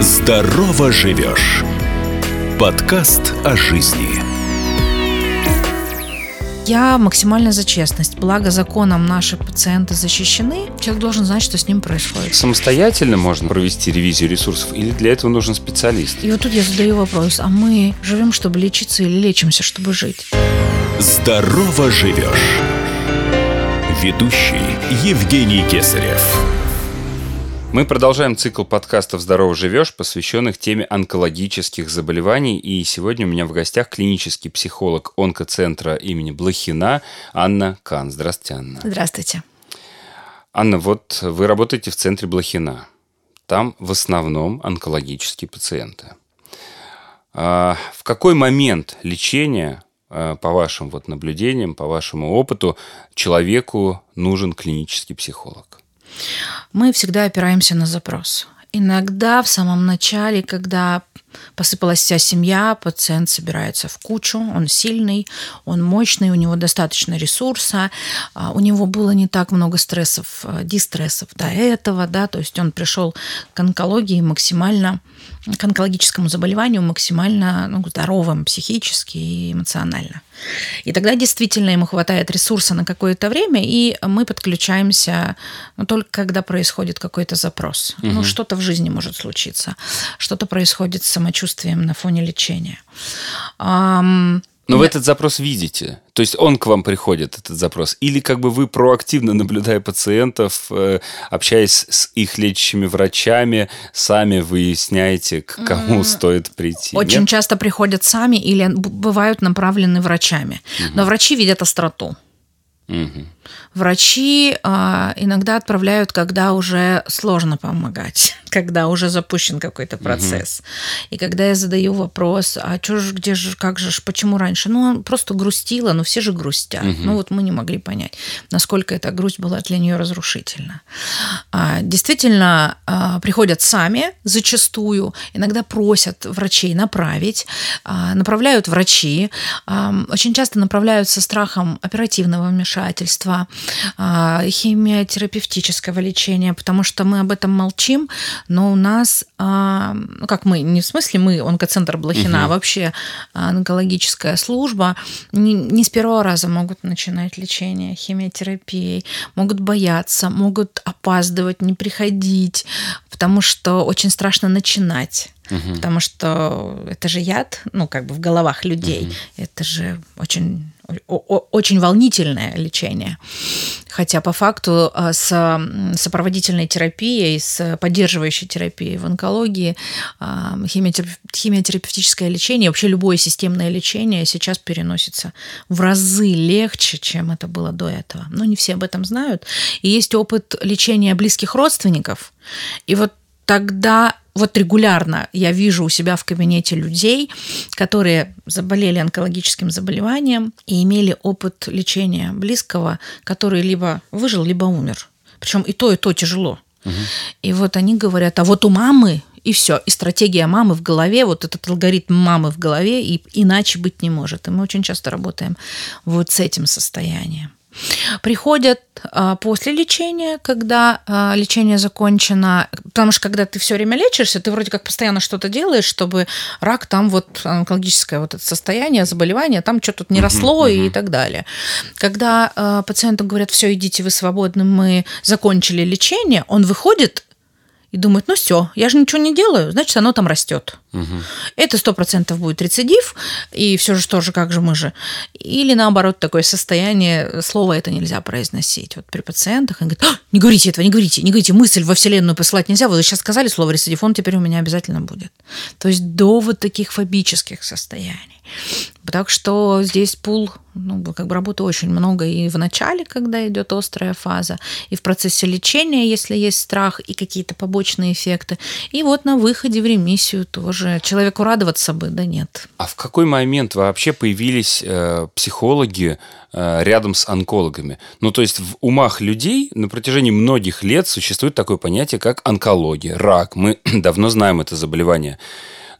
Здорово живешь. Подкаст о жизни. Я максимально за честность. Благо законом наши пациенты защищены. Человек должен знать, что с ним происходит. Самостоятельно можно провести ревизию ресурсов или для этого нужен специалист? И вот тут я задаю вопрос, а мы живем, чтобы лечиться или лечимся, чтобы жить? Здорово живешь. Ведущий Евгений Кесарев. Мы продолжаем цикл подкастов «Здорово живешь», посвященных теме онкологических заболеваний. И сегодня у меня в гостях клинический психолог онкоцентра имени Блохина Анна Кан. Здравствуйте, Анна. Здравствуйте. Анна, вот вы работаете в центре Блохина. Там в основном онкологические пациенты. А в какой момент лечения, а, по вашим вот наблюдениям, по вашему опыту, человеку нужен клинический психолог? Мы всегда опираемся на запрос. Иногда в самом начале, когда посыпалась вся семья, пациент собирается в кучу, он сильный, он мощный, у него достаточно ресурса, а, у него было не так много стрессов, э, дистрессов до этого, да, то есть он пришел к онкологии максимально к онкологическому заболеванию максимально ну, здоровым психически и эмоционально. И тогда действительно ему хватает ресурса на какое-то время, и мы подключаемся ну, только когда происходит какой-то запрос. Угу. Ну, что-то в жизни может случиться, что-то происходит с самочувствием на фоне лечения. Но вы этот запрос видите? То есть он к вам приходит, этот запрос? Или как бы вы проактивно, наблюдая пациентов, э, общаясь с их лечащими врачами, сами выясняете, к кому стоит прийти? Очень Нет? часто приходят сами или бывают направлены врачами. Угу. Но врачи видят остроту. Угу. Врачи э, иногда отправляют, когда уже сложно помогать, когда уже запущен какой-то процесс. Угу. И когда я задаю вопрос, а что же, где же, как же, почему раньше? Ну, просто грустила, но все же грустят. Угу. Ну, вот мы не могли понять, насколько эта грусть была для нее разрушительна. А, действительно, а, приходят сами зачастую, иногда просят врачей направить, а, направляют врачи, а, очень часто направляют со страхом оперативного вмешательства, а, химиотерапевтического лечения, потому что мы об этом молчим, но у нас, а, ну как мы, не в смысле мы, онкоцентр Блохина, угу. а вообще онкологическая служба, не, не с первого раза могут начинать лечение химиотерапией, могут бояться, могут опаздывать, не приходить, потому что очень страшно начинать. Угу. Потому что это же яд, ну, как бы в головах людей. Угу. Это же очень очень волнительное лечение. Хотя по факту а, с сопроводительной терапией, с поддерживающей терапией в онкологии а, химиотерапевтическое лечение, вообще любое системное лечение сейчас переносится в разы легче, чем это было до этого. Но не все об этом знают. И есть опыт лечения близких родственников. И вот тогда вот регулярно я вижу у себя в кабинете людей, которые заболели онкологическим заболеванием и имели опыт лечения близкого, который либо выжил, либо умер. Причем и то, и то тяжело. Угу. И вот они говорят, а вот у мамы и все. И стратегия мамы в голове, вот этот алгоритм мамы в голове, и иначе быть не может. И мы очень часто работаем вот с этим состоянием. Приходят а, после лечения, когда а, лечение закончено, потому что когда ты все время лечишься, ты вроде как постоянно что-то делаешь, чтобы рак там вот онкологическое вот это состояние, заболевание, там что-то не росло uh-huh, uh-huh. и так далее. Когда а, пациенту говорят, все, идите, вы свободны, мы закончили лечение, он выходит и думают, ну все, я же ничего не делаю, значит, оно там растет. Это сто процентов будет рецидив, и все же тоже, как же мы же. Или наоборот, такое состояние, слово это нельзя произносить. Вот при пациентах они говорят, а, не говорите этого, не говорите, не говорите, мысль во Вселенную посылать нельзя, вы сейчас сказали слово рецидив, он теперь у меня обязательно будет. То есть до вот таких фобических состояний. Так что здесь пул, ну, как бы работы очень много и в начале, когда идет острая фаза, и в процессе лечения, если есть страх и какие-то побочные эффекты, и вот на выходе в ремиссию тоже. Человеку радоваться бы, да нет. А в какой момент вообще появились э, психологи э, рядом с онкологами? Ну, то есть в умах людей на протяжении многих лет существует такое понятие, как онкология, рак. Мы давно знаем это заболевание.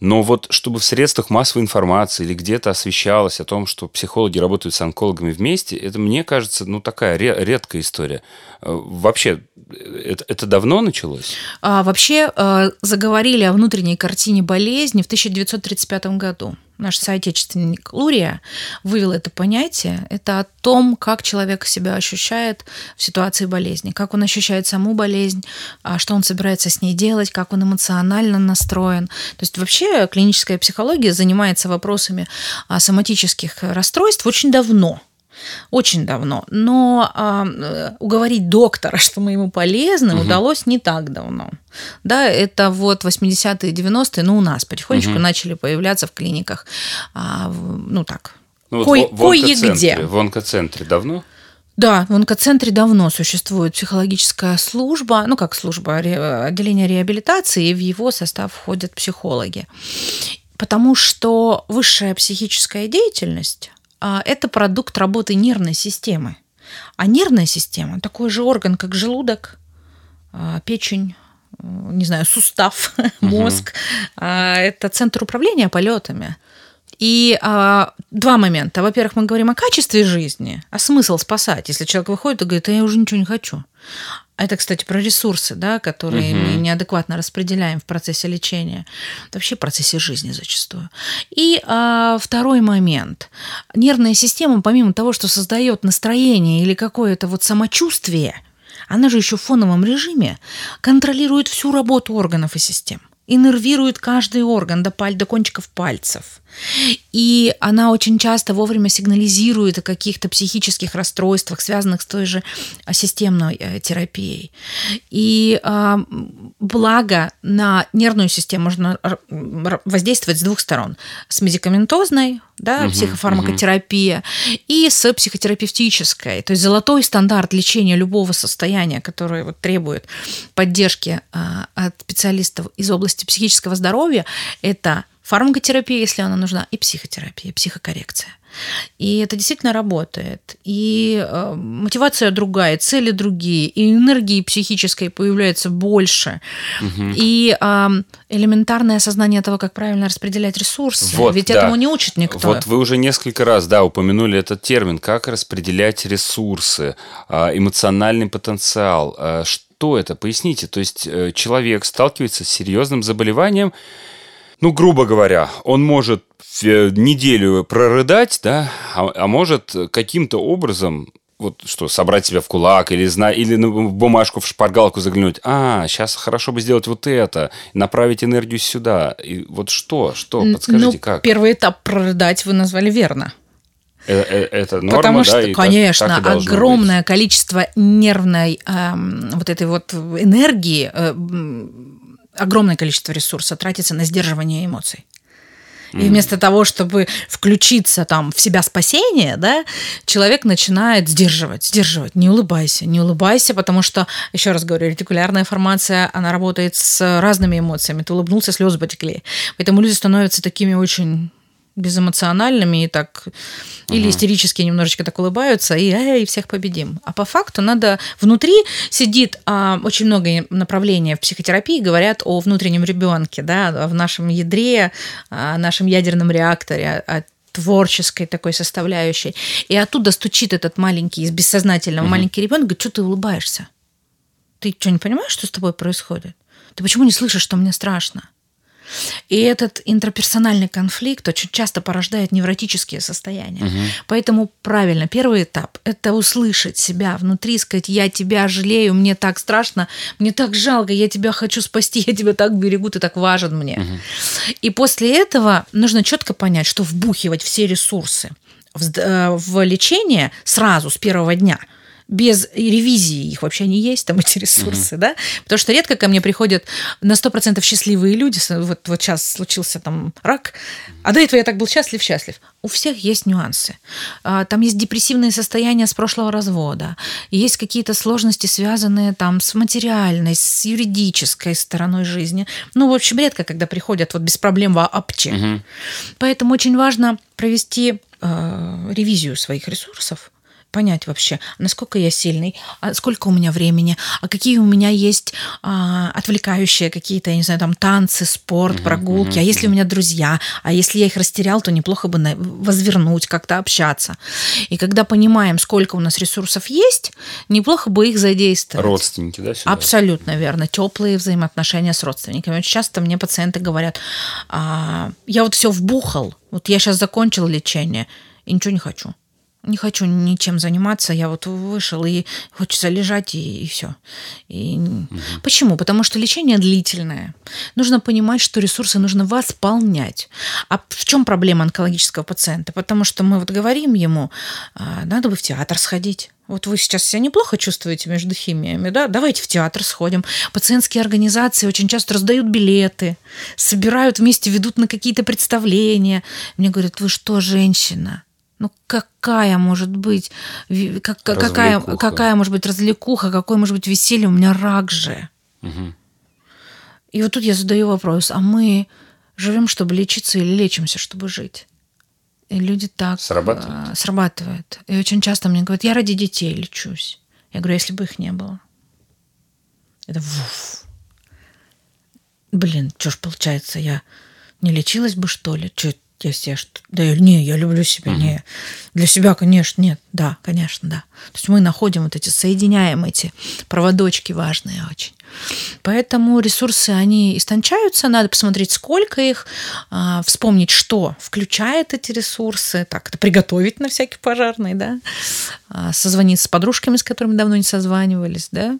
Но вот чтобы в средствах массовой информации или где-то освещалось о том, что психологи работают с онкологами вместе, это, мне кажется, ну, такая редкая история. Э, вообще, это, это давно началось? А, вообще э, заговорили о внутренней картине болезни в 1935 году наш соотечественник Лурия вывел это понятие. Это о том, как человек себя ощущает в ситуации болезни, как он ощущает саму болезнь, а что он собирается с ней делать, как он эмоционально настроен. То есть вообще клиническая психология занимается вопросами а, соматических расстройств очень давно – очень давно. Но э, уговорить доктора, что мы ему полезны, угу. удалось не так давно. Да, это вот 80-е, 90-е, ну, у нас потихонечку угу. начали появляться в клиниках, а, ну, так, ну, Кое, в, кое-где. В онкоцентре давно? Да, в онкоцентре давно существует психологическая служба, ну как служба, отделение реабилитации, и в его состав входят психологи. Потому что высшая психическая деятельность это продукт работы нервной системы. А нервная система такой же орган, как желудок, а, печень, не знаю, сустав, мозг. Угу. Это центр управления полетами. И а, два момента. Во-первых, мы говорим о качестве жизни, а смысл спасать, если человек выходит и говорит, а я уже ничего не хочу. Это, кстати, про ресурсы, да, которые угу. мы неадекватно распределяем в процессе лечения, вообще в процессе жизни зачастую. И а, второй момент. Нервная система, помимо того, что создает настроение или какое-то вот самочувствие, она же еще в фоновом режиме контролирует всю работу органов и систем иннервирует каждый орган до, паль, до кончиков пальцев. И она очень часто вовремя сигнализирует о каких-то психических расстройствах, связанных с той же а, системной э, терапией. И э, благо на нервную систему можно воздействовать с двух сторон. С медикаментозной, да, угу, психофармакотерапия, угу. и с психотерапевтической. То есть золотой стандарт лечения любого состояния, которое вот требует поддержки э, от специалистов из области психического здоровья, это фармакотерапия, если она нужна, и психотерапия, психокоррекция. И это действительно работает. И э, мотивация другая, цели другие, и энергии психической появляется больше. Угу. И э, элементарное осознание того, как правильно распределять ресурсы. Вот, Ведь да. этому не учит никто. Вот вы уже несколько раз, да, упомянули этот термин, как распределять ресурсы, э, эмоциональный потенциал. Э, что это? Поясните. То есть э, человек сталкивается с серьезным заболеванием, ну, грубо говоря, он может неделю прорыдать, да, а, а может каким-то образом вот что, собрать себя в кулак или, зна... или в бумажку в шпаргалку заглянуть. А, сейчас хорошо бы сделать вот это, направить энергию сюда. И вот что, что, подскажите, ну, как? Первый этап прорыдать вы назвали верно. Э, э, это норма, Потому что, да, конечно, так, так огромное быть. количество нервной эм, вот этой вот энергии э, огромное количество ресурса тратится на сдерживание эмоций. И вместо того, чтобы включиться там в себя спасение, да, человек начинает сдерживать, сдерживать. Не улыбайся, не улыбайся, потому что, еще раз говорю, ретикулярная формация, она работает с разными эмоциями. Ты улыбнулся, слезы потекли. Поэтому люди становятся такими очень безэмоциональными и так угу. или истерически немножечко так улыбаются и, эй, всех победим. А по факту надо внутри сидит а, очень много направлений в психотерапии говорят о внутреннем ребенке, да, в нашем ядре, о нашем ядерном реакторе, о творческой такой составляющей. И оттуда стучит этот маленький из бессознательного угу. маленький ребенок, говорит, что ты улыбаешься? Ты что, не понимаешь, что с тобой происходит? Ты почему не слышишь, что мне страшно? И этот интерперсональный конфликт очень часто порождает невротические состояния. Угу. Поэтому правильно, первый этап – это услышать себя внутри, сказать, я тебя жалею, мне так страшно, мне так жалко, я тебя хочу спасти, я тебя так берегу, ты так важен мне. Угу. И после этого нужно четко понять, что вбухивать все ресурсы в, э, в лечение сразу, с первого дня – без ревизии их вообще не есть, там эти ресурсы, угу. да, потому что редко ко мне приходят на 100% счастливые люди, вот, вот сейчас случился там рак, а до этого я так был счастлив-счастлив. У всех есть нюансы. А, там есть депрессивные состояния с прошлого развода, есть какие-то сложности, связанные там с материальной, с юридической стороной жизни. Ну, в общем, редко, когда приходят вот без проблем вообще. Угу. Поэтому очень важно провести э, ревизию своих ресурсов, понять вообще, насколько я сильный, а сколько у меня времени, а какие у меня есть а, отвлекающие какие-то, я не знаю, там танцы, спорт, прогулки, а если у меня друзья, а если я их растерял, то неплохо бы возвернуть, как-то общаться. И когда понимаем, сколько у нас ресурсов есть, неплохо бы их задействовать. Родственники, да? Сюда? Абсолютно верно. Теплые взаимоотношения с родственниками. Очень часто мне пациенты говорят, а, я вот все вбухал, вот я сейчас закончил лечение и ничего не хочу не хочу ничем заниматься, я вот вышел и хочется лежать и, и все. И... Угу. Почему? Потому что лечение длительное. Нужно понимать, что ресурсы нужно восполнять. А в чем проблема онкологического пациента? Потому что мы вот говорим ему, «А, надо бы в театр сходить. Вот вы сейчас себя неплохо чувствуете между химиями, да? Давайте в театр сходим. Пациентские организации очень часто раздают билеты, собирают вместе, ведут на какие-то представления. Мне говорят, вы что, женщина? Ну какая может быть, как, какая, какая может быть развлекуха, какое может быть веселье, у меня рак же. Угу. И вот тут я задаю вопрос, а мы живем, чтобы лечиться или лечимся, чтобы жить? И люди так срабатывают. Э, срабатывают. И очень часто мне говорят, я ради детей лечусь. Я говорю, если бы их не было. Это вуф. Блин, что ж получается, я не лечилась бы, что ли? Что я себе что да не, я люблю себя, угу. не. Для себя, конечно, нет, да, конечно, да. То есть мы находим вот эти, соединяем эти проводочки важные очень. Поэтому ресурсы, они истончаются, надо посмотреть, сколько их, а, вспомнить, что включает эти ресурсы, так, это приготовить на всякий пожарный, да, а, созвониться с подружками, с которыми давно не созванивались, да,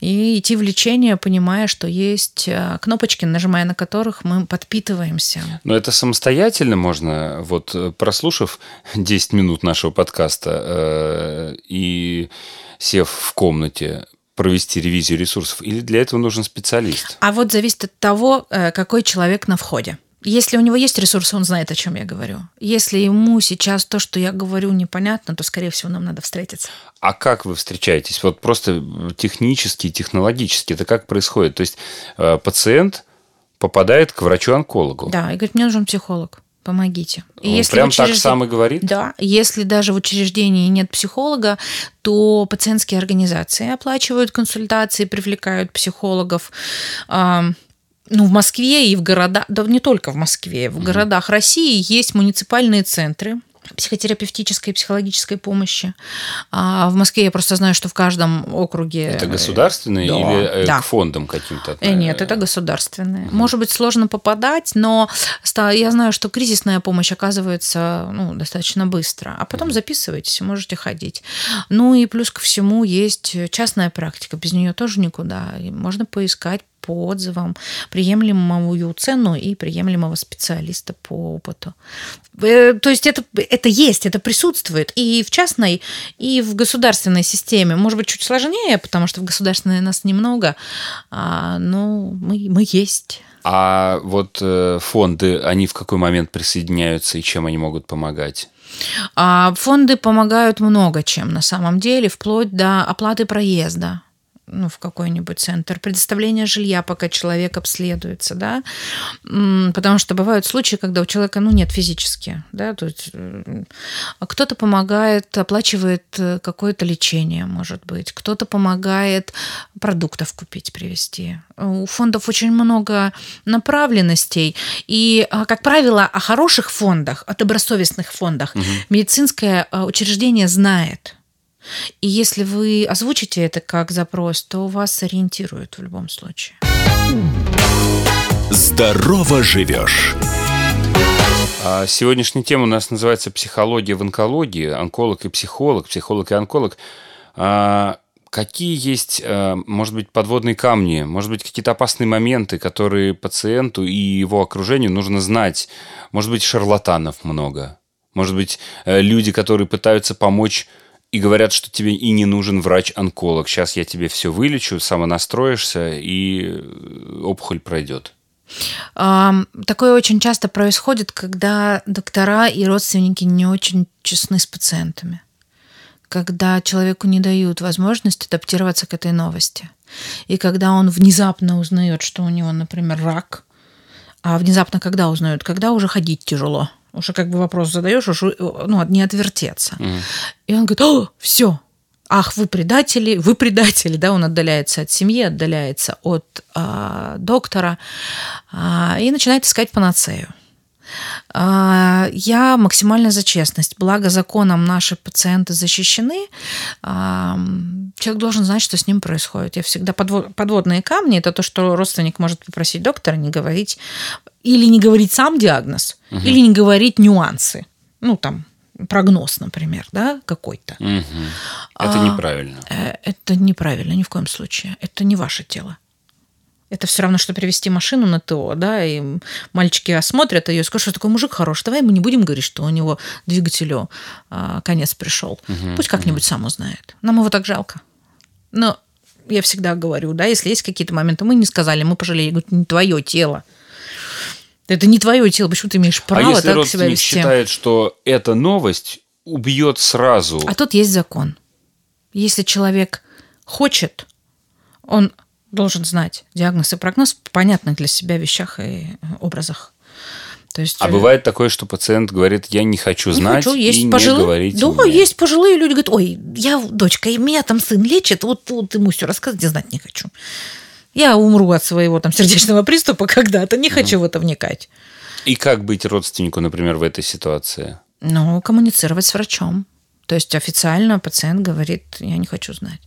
и идти в лечение, понимая, что есть а, кнопочки, нажимая на которых мы подпитываемся. Но это самостоятельно можно, вот прослушав 10 минут нашего подкаста э, и сев в комнате, провести ревизию ресурсов, или для этого нужен специалист? А вот зависит от того, э, какой человек на входе. Если у него есть ресурсы, он знает, о чем я говорю. Если ему сейчас то, что я говорю, непонятно, то, скорее всего, нам надо встретиться. А как вы встречаетесь? Вот просто технически, технологически это как происходит? То есть э, пациент попадает к врачу-онкологу. Да, и говорит, мне нужен психолог помогите. И Он если прям учрежд... так сам и говорит? Да. Если даже в учреждении нет психолога, то пациентские организации оплачивают консультации, привлекают психологов. Ну, в Москве и в городах, да не только в Москве, в угу. городах России есть муниципальные центры, психотерапевтической и психологической помощи. А в Москве я просто знаю, что в каждом округе... Это государственные да, или э, да. к фондам каким-то? Э, нет, это государственные. Угу. Может быть, сложно попадать, но я знаю, что кризисная помощь оказывается ну, достаточно быстро. А потом угу. записывайтесь, можете ходить. Ну и плюс ко всему есть частная практика. Без нее тоже никуда. Можно поискать по отзывам, приемлемую цену и приемлемого специалиста по опыту. Э, то есть это, это есть, это присутствует и в частной, и в государственной системе. Может быть, чуть сложнее, потому что в государственной нас немного, а, но мы, мы есть. А вот э, фонды, они в какой момент присоединяются и чем они могут помогать? А фонды помогают много чем на самом деле, вплоть до оплаты проезда ну, в какой-нибудь центр, предоставление жилья, пока человек обследуется, да, потому что бывают случаи, когда у человека, ну, нет физически, да, то есть э, кто-то помогает, оплачивает э, какое-то лечение, может быть, кто-то помогает продуктов купить, привезти. У фондов очень много направленностей, и, а, как правило, о хороших фондах, о добросовестных фондах угу. медицинское э, учреждение знает, и если вы озвучите это как запрос, то вас сориентируют в любом случае. Здорово живешь. А сегодняшняя тема у нас называется «Психология в онкологии». Онколог и психолог, психолог и онколог. А какие есть, а, может быть, подводные камни, может быть, какие-то опасные моменты, которые пациенту и его окружению нужно знать? Может быть, шарлатанов много? Может быть, э, люди, которые пытаются помочь и говорят, что тебе и не нужен врач-онколог. Сейчас я тебе все вылечу, самонастроишься, и э, опухоль пройдет. Такое очень часто происходит, когда доктора и родственники не очень честны с пациентами. Когда человеку не дают возможность адаптироваться к этой новости. И когда он внезапно узнает, что у него, например, рак, а внезапно когда узнают? Когда уже ходить тяжело Уже как бы вопрос задаешь, уже ну, не отвертеться. И он говорит, о, все, ах, вы предатели, вы предатели, да, он отдаляется от семьи, отдаляется от а, доктора а, и начинает искать панацею. А, я максимально за честность. Благо законом наши пациенты защищены. А, человек должен знать, что с ним происходит. Я всегда подводные камни это то, что родственник может попросить доктора не говорить или не говорить сам диагноз, угу. или не говорить нюансы. Ну там прогноз, например, да, какой-то. Угу. Это неправильно. А, это неправильно ни в коем случае. Это не ваше тело. Это все равно, что привести машину на ТО, да, и мальчики осмотрят ее и скажут, что такой мужик хороший, давай мы не будем говорить, что у него двигателю а, конец пришел. Угу, Пусть как-нибудь угу. сам узнает. Нам его так жалко. Но я всегда говорю, да, если есть какие-то моменты, мы не сказали, мы пожалели, говорю, не твое тело. Это не твое тело, почему ты имеешь право а если так себя вести? считает, что эта новость убьет сразу. А тут есть закон. Если человек хочет, он должен знать диагноз и прогноз в понятных для себя вещах и образах. То есть, а э, бывает такое, что пациент говорит, я не хочу не знать хочу, есть и пожилые, не говорить. Да, мне. есть пожилые люди, говорят, ой, я дочка, и меня там сын лечит, вот, вот ему все рассказывать, я знать не хочу. Я умру от своего там сердечного приступа когда-то, не хочу mm. в это вникать. И как быть родственнику, например, в этой ситуации? Ну, коммуницировать с врачом. То есть официально пациент говорит, я не хочу знать.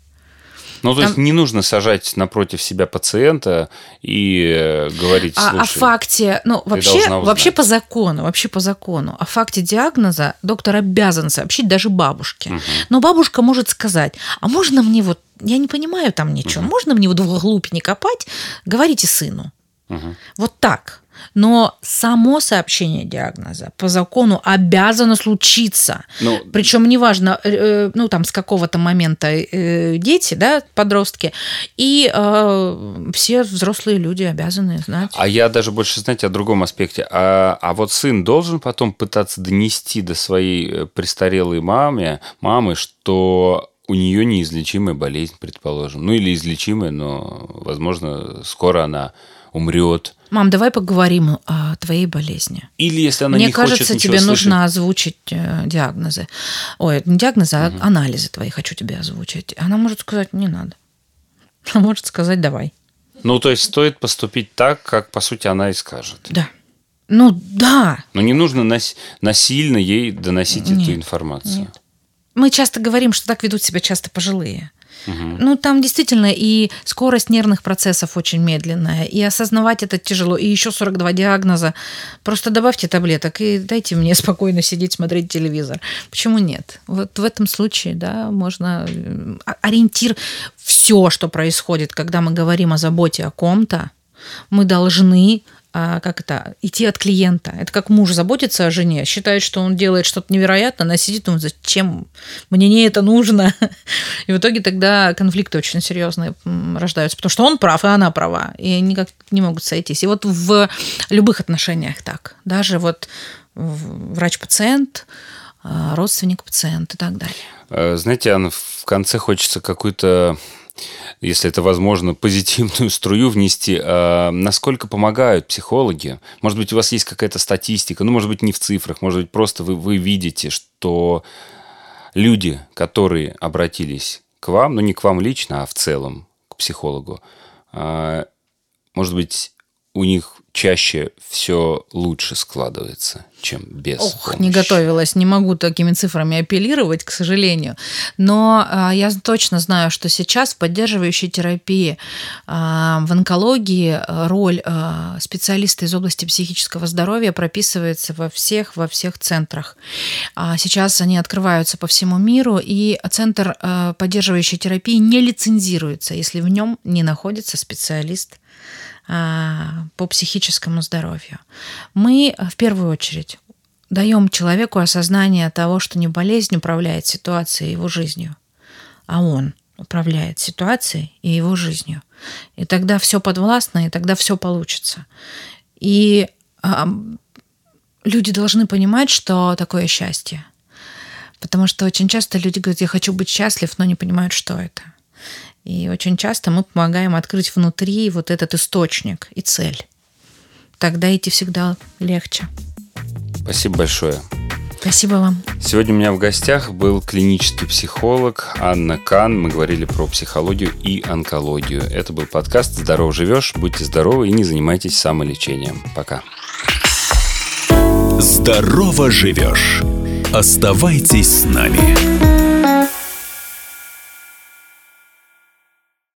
Ну, то Там... есть не нужно сажать напротив себя пациента и э, говорить, а, о факте, ну, вообще, вообще по закону, вообще по закону, о факте диагноза доктор обязан сообщить даже бабушке. Угу. Но бабушка может сказать, а можно мне вот, я не понимаю там ничего, угу. можно мне вот в глубь не копать, говорите сыну. Угу. Вот так. Но само сообщение диагноза по закону обязано случиться. Ну, Причем неважно, э, э, ну там с какого-то момента э, дети, да, подростки, и э, все взрослые люди обязаны знать. А я даже больше, знаете, о другом аспекте. А, а вот сын должен потом пытаться донести до своей престарелой маме, мамы, что у нее неизлечимая болезнь, предположим. Ну или излечимая, но, возможно, скоро она умрет. Мам, давай поговорим о твоей болезни. Или если она Мне не кажется, хочет тебе слышать... нужно озвучить э, диагнозы. Ой, не диагнозы, угу. а анализы твои хочу тебе озвучить. Она может сказать, не надо. Она может сказать, давай. Ну, то есть стоит поступить так, как, по сути, она и скажет. Да. Ну, да. Но не нужно нас... насильно ей доносить нет, эту информацию. Нет. Мы часто говорим, что так ведут себя часто пожилые. Ну, там действительно и скорость нервных процессов очень медленная, и осознавать это тяжело, и еще 42 диагноза. Просто добавьте таблеток и дайте мне спокойно сидеть, смотреть телевизор. Почему нет? Вот в этом случае, да, можно э, ориентир все, что происходит, когда мы говорим о заботе о ком-то, мы должны а, как это, идти от клиента. Это как муж заботится о жене, считает, что он делает что-то невероятное, она сидит, думает, зачем мне не это нужно? И в итоге тогда конфликты очень серьезные рождаются, потому что он прав, и она права, и они никак не могут сойтись. И вот в любых отношениях так. Даже вот врач-пациент, а, родственник пациент и так далее. Э, знаете, Анна, в конце хочется какую-то если это возможно, позитивную струю внести. А насколько помогают психологи? Может быть, у вас есть какая-то статистика, ну, может быть, не в цифрах, может быть, просто вы, вы видите, что люди, которые обратились к вам, ну, не к вам лично, а в целом к психологу, а, может быть, у них чаще все лучше складывается, чем без Ох, помощи. не готовилась, не могу такими цифрами апеллировать, к сожалению. Но э, я точно знаю, что сейчас в поддерживающей терапии, э, в онкологии роль э, специалиста из области психического здоровья прописывается во всех, во всех центрах. А сейчас они открываются по всему миру, и центр э, поддерживающей терапии не лицензируется, если в нем не находится специалист а, по психическому здоровью. Мы в первую очередь даем человеку осознание того, что не болезнь управляет ситуацией его жизнью, а он управляет ситуацией и его жизнью. И тогда все подвластно, и тогда все получится. И а, люди должны понимать, что такое счастье. Потому что очень часто люди говорят, я хочу быть счастлив, но не понимают, что это. И очень часто мы помогаем открыть внутри вот этот источник и цель. Тогда идти всегда легче. Спасибо большое. Спасибо вам. Сегодня у меня в гостях был клинический психолог Анна Кан. Мы говорили про психологию и онкологию. Это был подкаст «Здорово живешь». Будьте здоровы и не занимайтесь самолечением. Пока. Здорово живешь. Оставайтесь с нами.